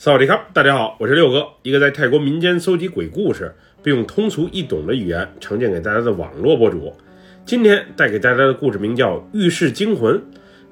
萨瓦迪卡，大家好，我是六哥，一个在泰国民间搜集鬼故事，并用通俗易懂的语言呈现给大家的网络博主。今天带给大家的故事名叫《浴室惊魂》，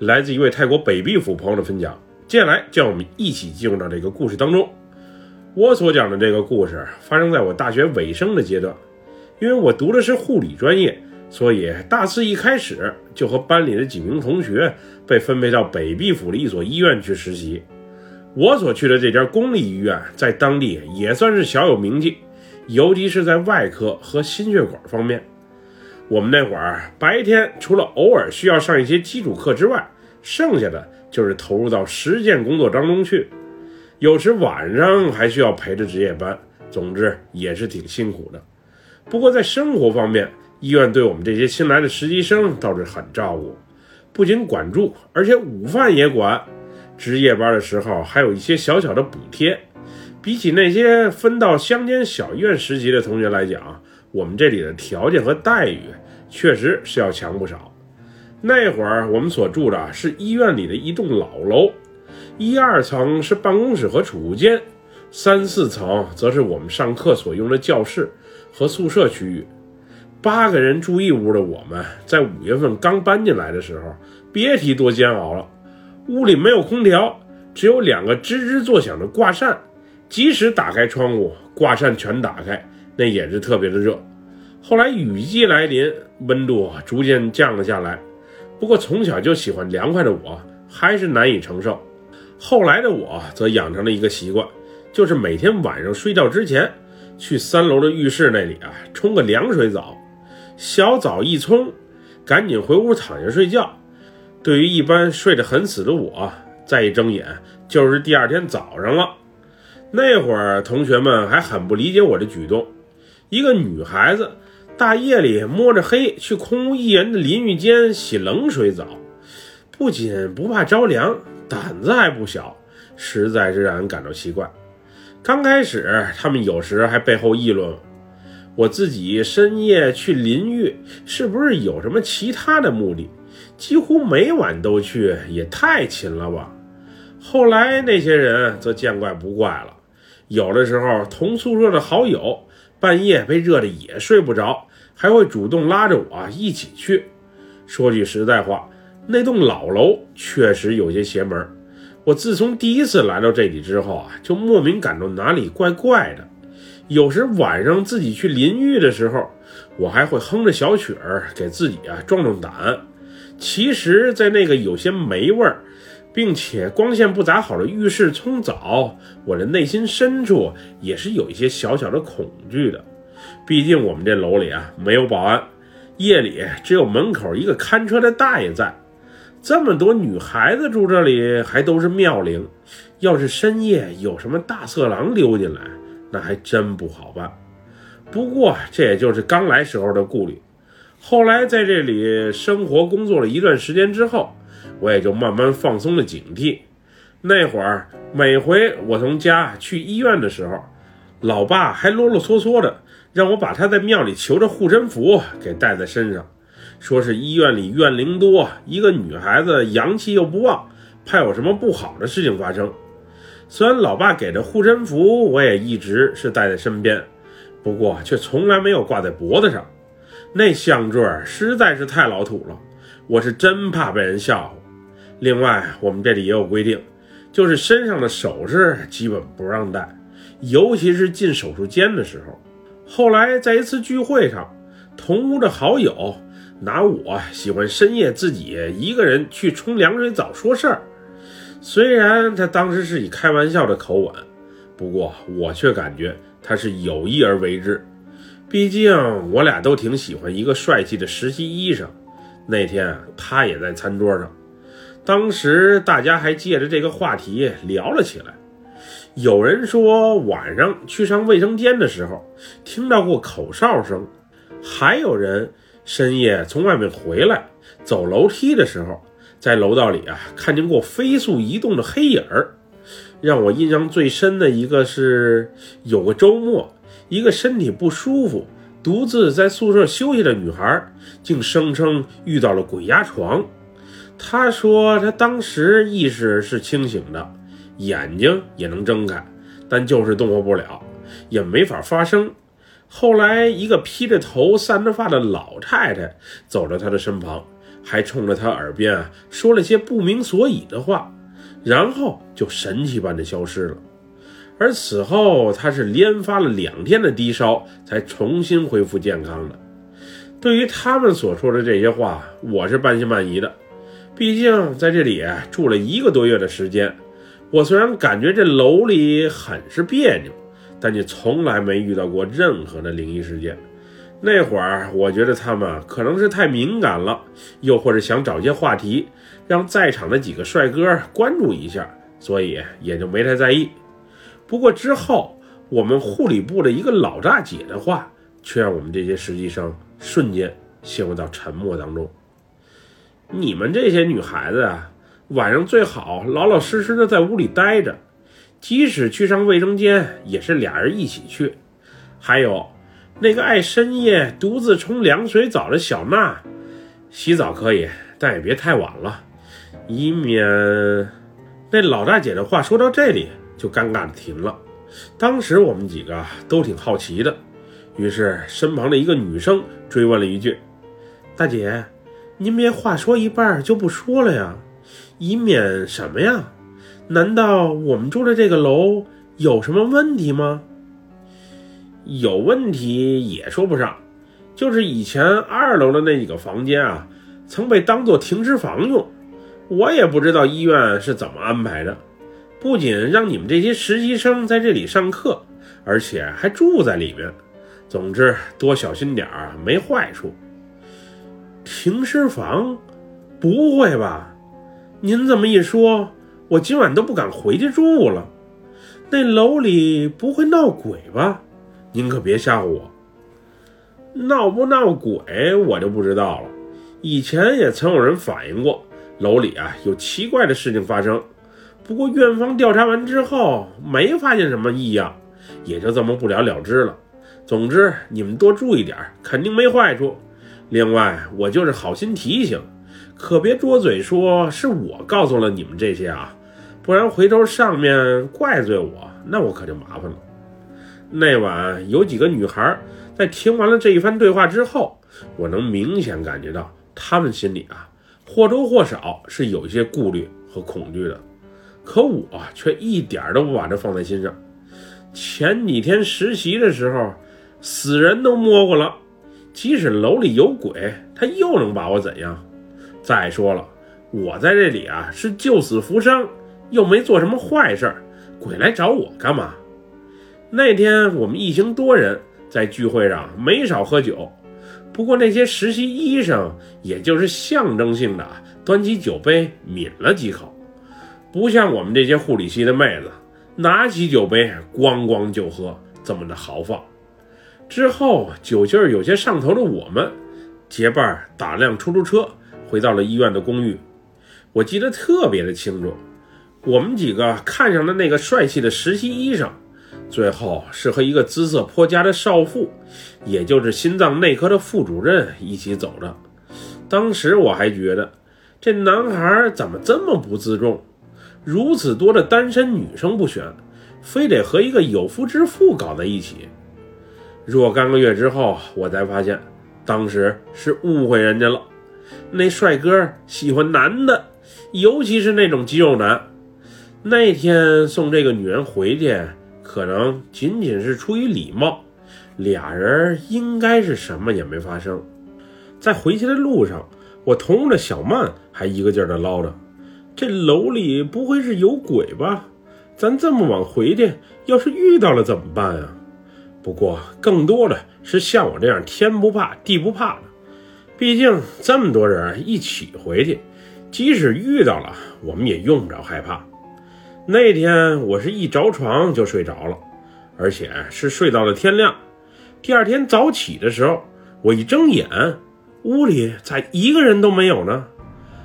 来自一位泰国北壁府朋友的分享。接下来，让我们一起进入到这个故事当中。我所讲的这个故事发生在我大学尾声的阶段，因为我读的是护理专业，所以大四一开始就和班里的几名同学被分配到北壁府的一所医院去实习。我所去的这家公立医院，在当地也算是小有名气，尤其是在外科和心血管方面。我们那会儿白天除了偶尔需要上一些基础课之外，剩下的就是投入到实践工作当中去。有时晚上还需要陪着值夜班，总之也是挺辛苦的。不过在生活方面，医院对我们这些新来的实习生倒是很照顾，不仅管住，而且午饭也管。值夜班的时候，还有一些小小的补贴。比起那些分到乡间小医院实习的同学来讲，我们这里的条件和待遇确实是要强不少。那会儿我们所住的是医院里的一栋老楼，一二层是办公室和储物间，三四层则是我们上课所用的教室和宿舍区域。八个人住一屋的我们，在五月份刚搬进来的时候，别提多煎熬了。屋里没有空调，只有两个吱吱作响的挂扇。即使打开窗户，挂扇全打开，那也是特别的热。后来雨季来临，温度逐渐降了下来。不过从小就喜欢凉快的我，还是难以承受。后来的我则养成了一个习惯，就是每天晚上睡觉之前，去三楼的浴室那里啊冲个凉水澡。小澡一冲，赶紧回屋躺下睡觉。对于一般睡得很死的我，再一睁眼就是第二天早上了。那会儿同学们还很不理解我的举动，一个女孩子大夜里摸着黑去空无一人的淋浴间洗冷水澡，不仅不怕着凉，胆子还不小，实在是让人感到奇怪。刚开始他们有时还背后议论我自己深夜去淋浴是不是有什么其他的目的。几乎每晚都去，也太勤了吧。后来那些人则见怪不怪了。有的时候，同宿舍的好友半夜被热的也睡不着，还会主动拉着我一起去。说句实在话，那栋老楼确实有些邪门。我自从第一次来到这里之后啊，就莫名感到哪里怪怪的。有时晚上自己去淋浴的时候，我还会哼着小曲儿给自己啊壮壮胆。其实，在那个有些霉味儿，并且光线不咋好的浴室冲澡，我的内心深处也是有一些小小的恐惧的。毕竟我们这楼里啊没有保安，夜里只有门口一个看车的大爷在。这么多女孩子住这里，还都是妙龄，要是深夜有什么大色狼溜进来，那还真不好办。不过这也就是刚来时候的顾虑。后来在这里生活工作了一段时间之后，我也就慢慢放松了警惕。那会儿每回我从家去医院的时候，老爸还啰啰嗦嗦的让我把他在庙里求着护身符给带在身上，说是医院里怨灵多，一个女孩子阳气又不旺，怕有什么不好的事情发生。虽然老爸给的护身符我也一直是带在身边，不过却从来没有挂在脖子上。那项坠实在是太老土了，我是真怕被人笑话。另外，我们这里也有规定，就是身上的首饰基本不让带，尤其是进手术间的时候。后来在一次聚会上，同屋的好友拿我喜欢深夜自己一个人去冲凉水澡说事儿。虽然他当时是以开玩笑的口吻，不过我却感觉他是有意而为之。毕竟我俩都挺喜欢一个帅气的实习医生，那天他也在餐桌上，当时大家还借着这个话题聊了起来。有人说晚上去上卫生间的时候听到过口哨声，还有人深夜从外面回来走楼梯的时候，在楼道里啊看见过飞速移动的黑影儿。让我印象最深的一个是有个周末。一个身体不舒服、独自在宿舍休息的女孩，竟声称遇到了鬼压床。她说她当时意识是清醒的，眼睛也能睁开，但就是动活不了，也没法发声。后来，一个披着头、散着发的老太太走到她的身旁，还冲着她耳边啊说了些不明所以的话，然后就神奇般的消失了。而此后，他是连发了两天的低烧，才重新恢复健康的。对于他们所说的这些话，我是半信半疑的。毕竟在这里住了一个多月的时间，我虽然感觉这楼里很是别扭，但却从来没遇到过任何的灵异事件。那会儿，我觉得他们可能是太敏感了，又或者想找些话题让在场的几个帅哥关注一下，所以也就没太在意。不过之后，我们护理部的一个老大姐的话，却让我们这些实习生瞬间陷入到沉默当中。你们这些女孩子啊，晚上最好老老实实的在屋里待着，即使去上卫生间，也是俩人一起去。还有，那个爱深夜独自冲凉水澡的小娜，洗澡可以，但也别太晚了，以免……那老大姐的话说到这里。就尴尬的停了。当时我们几个都挺好奇的，于是身旁的一个女生追问了一句：“大姐，您别话说一半就不说了呀？以免什么呀？难道我们住的这个楼有什么问题吗？”有问题也说不上，就是以前二楼的那几个房间啊，曾被当做停尸房用，我也不知道医院是怎么安排的。不仅让你们这些实习生在这里上课，而且还住在里面。总之，多小心点儿没坏处。停尸房？不会吧？您这么一说，我今晚都不敢回去住了。那楼里不会闹鬼吧？您可别吓唬我。闹不闹鬼，我就不知道了。以前也曾有人反映过，楼里啊有奇怪的事情发生。不过院方调查完之后没发现什么异样，也就这么不了了之了。总之你们多注意点，肯定没坏处。另外我就是好心提醒，可别多嘴说是我告诉了你们这些啊，不然回头上面怪罪我，那我可就麻烦了。那晚有几个女孩在听完了这一番对话之后，我能明显感觉到她们心里啊或多或少是有一些顾虑和恐惧的。可我却一点都不把这放在心上。前几天实习的时候，死人都摸过了，即使楼里有鬼，他又能把我怎样？再说了，我在这里啊是救死扶伤，又没做什么坏事，鬼来找我干嘛？那天我们一行多人在聚会上没少喝酒，不过那些实习医生也就是象征性的端起酒杯抿了几口。不像我们这些护理系的妹子，拿起酒杯咣咣就喝，这么的豪放。之后酒劲儿有些上头的我们，结伴打辆出租车回到了医院的公寓。我记得特别的清楚，我们几个看上的那个帅气的实习医生，最后是和一个姿色颇佳的少妇，也就是心脏内科的副主任一起走的。当时我还觉得，这男孩怎么这么不自重？如此多的单身女生不选，非得和一个有夫之妇搞在一起。若干个月之后，我才发现，当时是误会人家了。那帅哥喜欢男的，尤其是那种肌肉男。那天送这个女人回去，可能仅仅是出于礼貌，俩人应该是什么也没发生。在回去的路上，我同屋的小曼还一个劲儿的唠叨。这楼里不会是有鬼吧？咱这么晚回去，要是遇到了怎么办啊？不过更多的是像我这样天不怕地不怕的，毕竟这么多人一起回去，即使遇到了，我们也用不着害怕。那天我是一着床就睡着了，而且是睡到了天亮。第二天早起的时候，我一睁眼，屋里咋一个人都没有呢？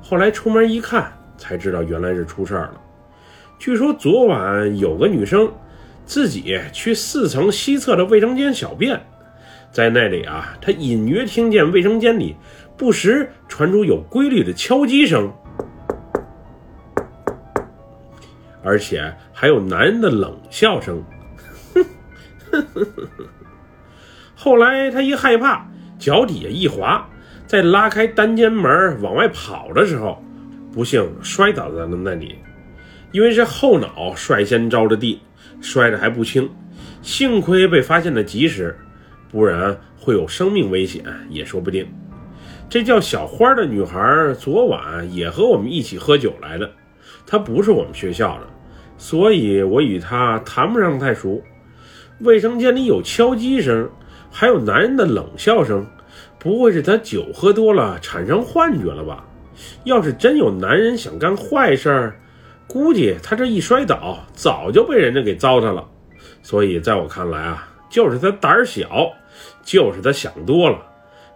后来出门一看。才知道原来是出事儿了。据说昨晚有个女生自己去四层西侧的卫生间小便，在那里啊，她隐约听见卫生间里不时传出有规律的敲击声。而且还有男人的冷笑声。后来他一害怕，脚底下一滑，在拉开单间门往外跑的时候，不幸摔倒在了那里。因为是后脑率先着的地，摔得还不轻，幸亏被发现的及时，不然会有生命危险也说不定。这叫小花的女孩昨晚也和我们一起喝酒来的，她不是我们学校的，所以我与她谈不上太熟。卫生间里有敲击声，还有男人的冷笑声，不会是她酒喝多了产生幻觉了吧？要是真有男人想干坏事儿，估计他这一摔倒，早就被人家给糟蹋了。所以在我看来啊，就是他胆儿小，就是他想多了，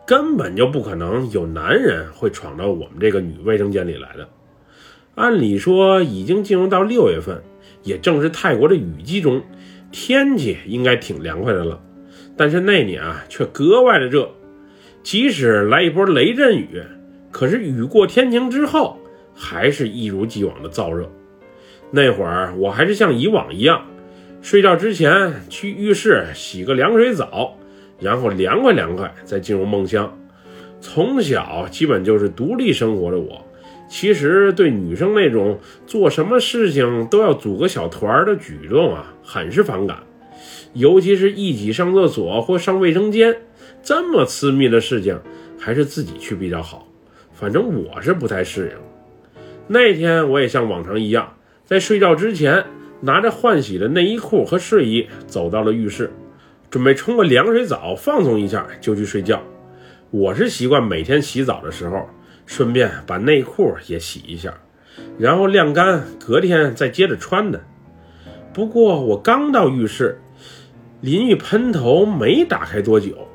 根本就不可能有男人会闯到我们这个女卫生间里来的。按理说，已经进入到六月份，也正是泰国的雨季中，天气应该挺凉快的了。但是那年啊，却格外的热，即使来一波雷阵雨，可是雨过天晴之后，还是一如既往的燥热。那会儿我还是像以往一样，睡觉之前去浴室洗个凉水澡，然后凉快凉快再进入梦乡。从小基本就是独立生活的我，其实对女生那种做什么事情都要组个小团的举动啊，很是反感。尤其是一起上厕所或上卫生间这么私密的事情，还是自己去比较好。反正我是不太适应。那天我也像往常一样。在睡觉之前，拿着换洗的内衣裤和睡衣走到了浴室，准备冲个凉水澡放松一下就去睡觉。我是习惯每天洗澡的时候，顺便把内裤也洗一下，然后晾干，隔天再接着穿的。不过我刚到浴室，淋浴喷头没打开多久，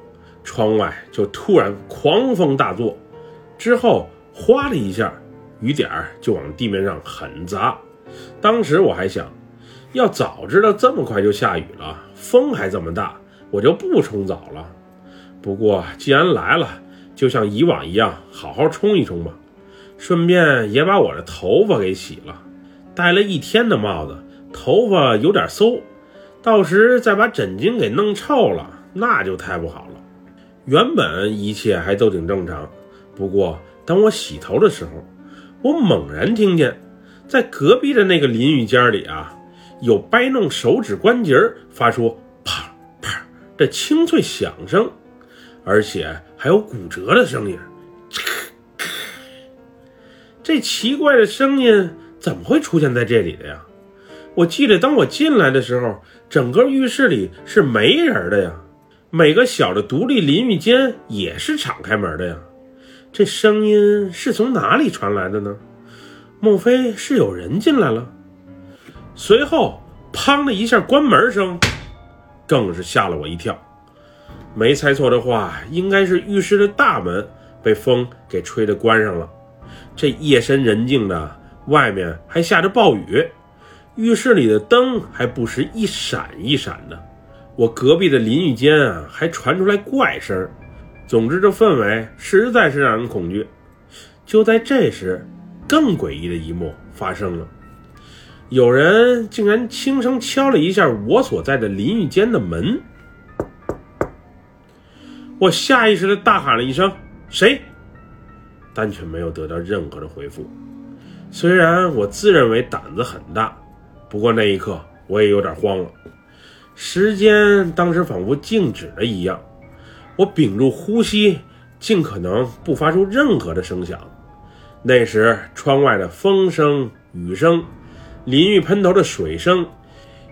窗外就突然狂风大作，之后哗的一下，雨点儿就往地面上狠砸。当时我还想，要早知道这么快就下雨了，风还这么大，我就不冲澡了。不过既然来了，就像以往一样，好好冲一冲吧，顺便也把我的头发给洗了。戴了一天的帽子，头发有点馊，到时再把枕巾给弄臭了，那就太不好了。原本一切还都挺正常，不过当我洗头的时候，我猛然听见。在隔壁的那个淋浴间里啊，有掰弄手指关节发出啪啪的清脆响声，而且还有骨折的声音。这奇怪的声音怎么会出现在这里的呀？我记得当我进来的时候，整个浴室里是没人的呀，每个小的独立淋浴间也是敞开门的呀。这声音是从哪里传来的呢？莫非是有人进来了？随后，砰的一下关门声，更是吓了我一跳。没猜错的话，应该是浴室的大门被风给吹得关上了。这夜深人静的，外面还下着暴雨，浴室里的灯还不时一闪一闪的。我隔壁的淋浴间啊，还传出来怪声。总之，这氛围实在是让人恐惧。就在这时，更诡异的一幕发生了，有人竟然轻声敲了一下我所在的淋浴间的门。我下意识的大喊了一声“谁”，但却没有得到任何的回复。虽然我自认为胆子很大，不过那一刻我也有点慌了。时间当时仿佛静止了一样，我屏住呼吸，尽可能不发出任何的声响。那时，窗外的风声、雨声、淋浴喷头的水声，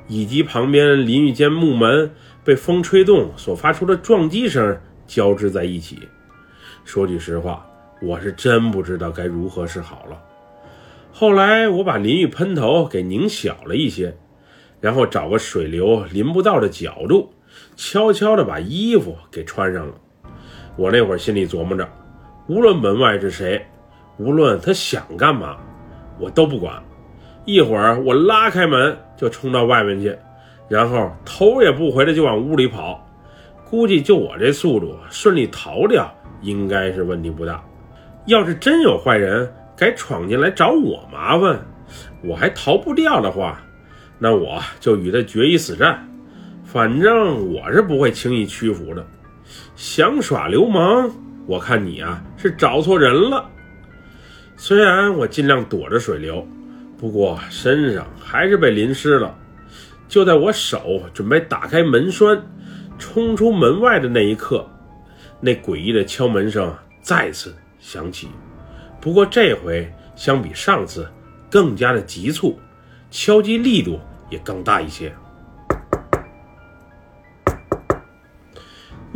以及旁边淋浴间木门被风吹动所发出的撞击声交织在一起。说句实话，我是真不知道该如何是好了。后来，我把淋浴喷头给拧小了一些，然后找个水流淋不到的角度，悄悄地把衣服给穿上了。我那会儿心里琢磨着，无论门外是谁。无论他想干嘛，我都不管。一会儿我拉开门就冲到外面去，然后头也不回的就往屋里跑。估计就我这速度，顺利逃掉应该是问题不大。要是真有坏人敢闯进来找我麻烦，我还逃不掉的话，那我就与他决一死战。反正我是不会轻易屈服的。想耍流氓，我看你啊是找错人了。虽然我尽量躲着水流，不过身上还是被淋湿了。就在我手准备打开门栓，冲出门外的那一刻，那诡异的敲门声再次响起。不过这回相比上次更加的急促，敲击力度也更大一些。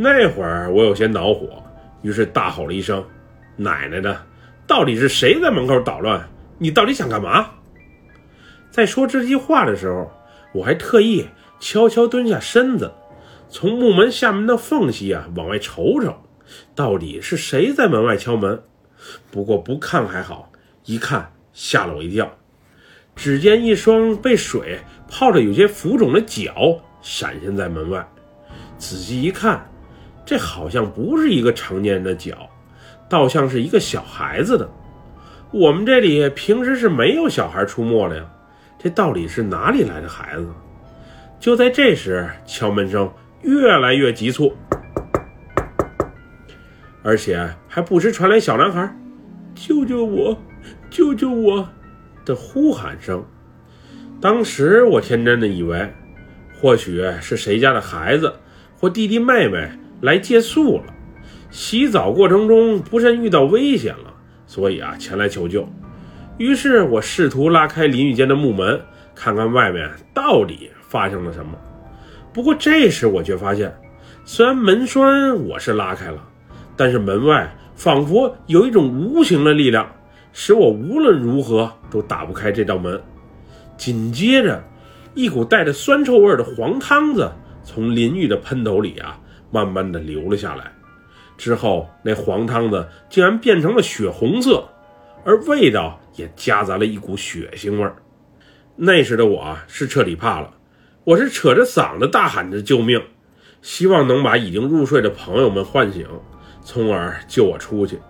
那会儿我有些恼火，于是大吼了一声：“奶奶的，到底是谁在门口捣乱？你到底想干嘛？”在说这句话的时候。我还特意悄悄蹲下身子，从木门下面的缝隙啊往外瞅瞅，到底是谁在门外敲门？不过不看还好，一看吓了我一跳。只见一双被水泡着有些浮肿的脚闪现在门外，仔细一看，这好像不是一个成年人的脚，倒像是一个小孩子的。我们这里平时是没有小孩出没的呀。这到底是哪里来的孩子？就在这时，敲门声越来越急促，而且还不时传来小男孩“救救我，救救我”的呼喊声。当时我天真的以为，或许是谁家的孩子或弟弟妹妹来借宿了，洗澡过程中不慎遇到危险了，所以啊前来求救。于是我试图拉开淋浴间的木门，看看外面到底发生了什么。不过这时我却发现，虽然门栓我是拉开了，但是门外仿佛有一种无形的力量，使我无论如何都打不开这道门。紧接着，一股带着酸臭味的黄汤子从淋浴的喷头里啊，慢慢的流了下来。之后，那黄汤子竟然变成了血红色。而味道也夹杂了一股血腥味儿。那时的我是彻底怕了，我是扯着嗓子大喊着救命，希望能把已经入睡的朋友们唤醒，从而救我出去。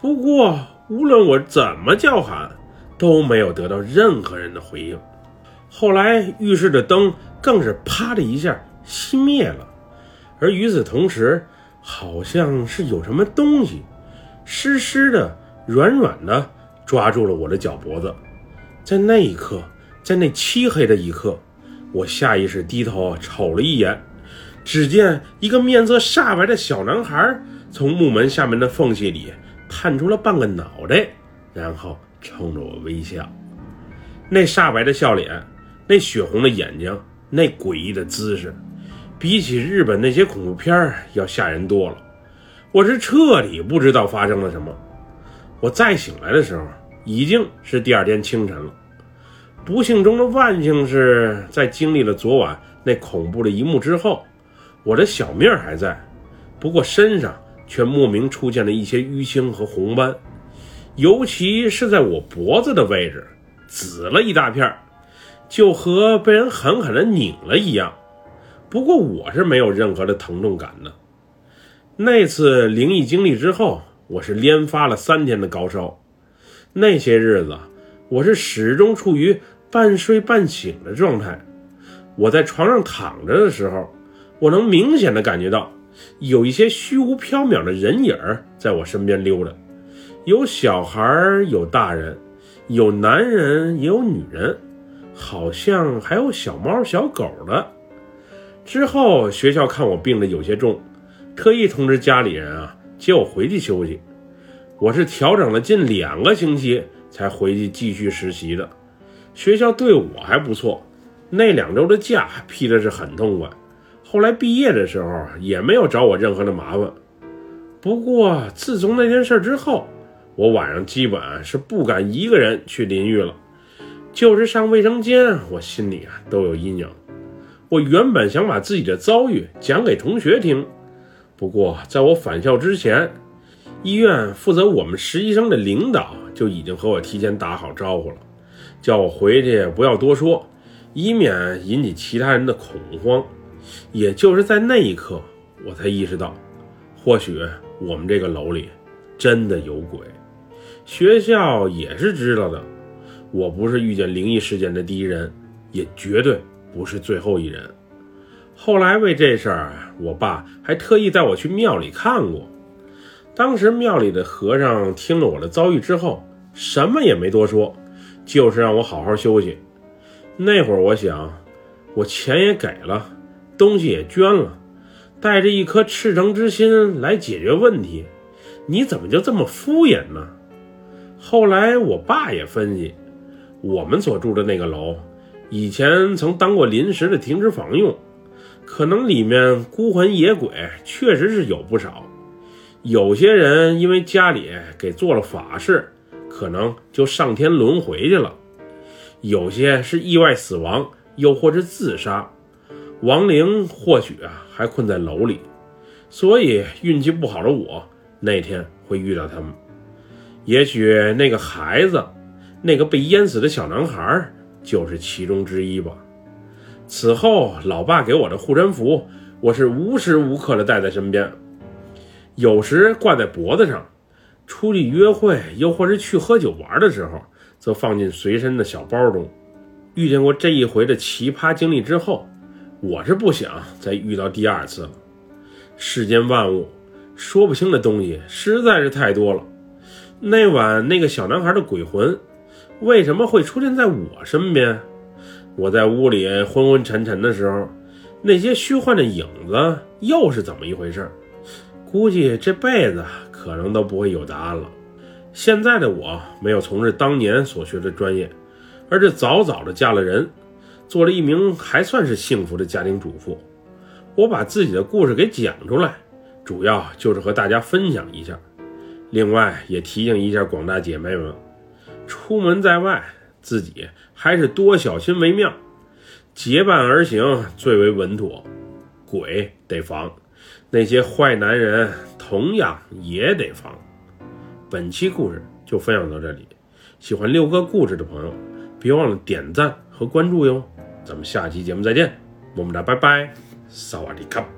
不过无论我怎么叫喊，都没有得到任何人的回应。后来浴室的灯更是啪的一下熄灭了，而与此同时，好像是有什么东西湿湿的。软软的抓住了我的脚脖子，在那一刻，在那漆黑的一刻，我下意识低头瞅了一眼，只见一个面色煞白的小男孩从木门下面的缝隙里探出了半个脑袋，然后冲着我微笑。那煞白的笑脸，那血红的眼睛，那诡异的姿势，比起日本那些恐怖片要吓人多了。我是彻底不知道发生了什么。我再醒来的时候，已经是第二天清晨了。不幸中的万幸是在经历了昨晚那恐怖的一幕之后，我的小命还在，不过身上却莫名出现了一些淤青和红斑，尤其是在我脖子的位置，紫了一大片，就和被人狠狠地拧了一样。不过我是没有任何的疼痛感的。那次灵异经历之后。我是连发了三天的高烧，那些日子我是始终处于半睡半醒的状态。我在床上躺着的时候，我能明显的感觉到有一些虚无缥缈的人影在我身边溜达，有小孩，有大人，有男人，也有女人，好像还有小猫小狗的。之后学校看我病的有些重，特意通知家里人啊。接我回去休息，我是调整了近两个星期才回去继续实习的。学校对我还不错，那两周的假批的是很痛快。后来毕业的时候也没有找我任何的麻烦。不过自从那件事之后，我晚上基本是不敢一个人去淋浴了，就是上卫生间，我心里啊都有阴影。我原本想把自己的遭遇讲给同学听。不过，在我返校之前，医院负责我们实习生的领导就已经和我提前打好招呼了，叫我回去不要多说，以免引起其他人的恐慌。也就是在那一刻，我才意识到，或许我们这个楼里真的有鬼。学校也是知道的，我不是遇见灵异事件的第一人，也绝对不是最后一人。后来为这事儿，我爸还特意带我去庙里看过。当时庙里的和尚听了我的遭遇之后，什么也没多说，就是让我好好休息。那会儿我想，我钱也给了，东西也捐了，带着一颗赤诚之心来解决问题，你怎么就这么敷衍呢？后来我爸也分析，我们所住的那个楼，以前曾当过临时的停尸房用。可能里面孤魂野鬼确实是有不少，有些人因为家里给做了法事，可能就上天轮回去了；有些是意外死亡，又或是自杀，亡灵或许啊还困在楼里。所以运气不好的我那天会遇到他们。也许那个孩子，那个被淹死的小男孩，就是其中之一吧。此后，老爸给我的护身符，我是无时无刻的带在身边，有时挂在脖子上，出去约会又或是去喝酒玩的时候，则放进随身的小包中。遇见过这一回的奇葩经历之后，我是不想再遇到第二次了。世间万物，说不清的东西实在是太多了。那晚那个小男孩的鬼魂，为什么会出现在我身边？我在屋里昏昏沉沉的时候，那些虚幻的影子又是怎么一回事？估计这辈子可能都不会有答案了。现在的我没有从事当年所学的专业，而是早早的嫁了人，做了一名还算是幸福的家庭主妇。我把自己的故事给讲出来，主要就是和大家分享一下，另外也提醒一下广大姐妹们，出门在外。自己还是多小心为妙，结伴而行最为稳妥。鬼得防，那些坏男人同样也得防。本期故事就分享到这里，喜欢六哥故事的朋友，别忘了点赞和关注哟。咱们下期节目再见，么么哒，拜拜，萨瓦迪卡。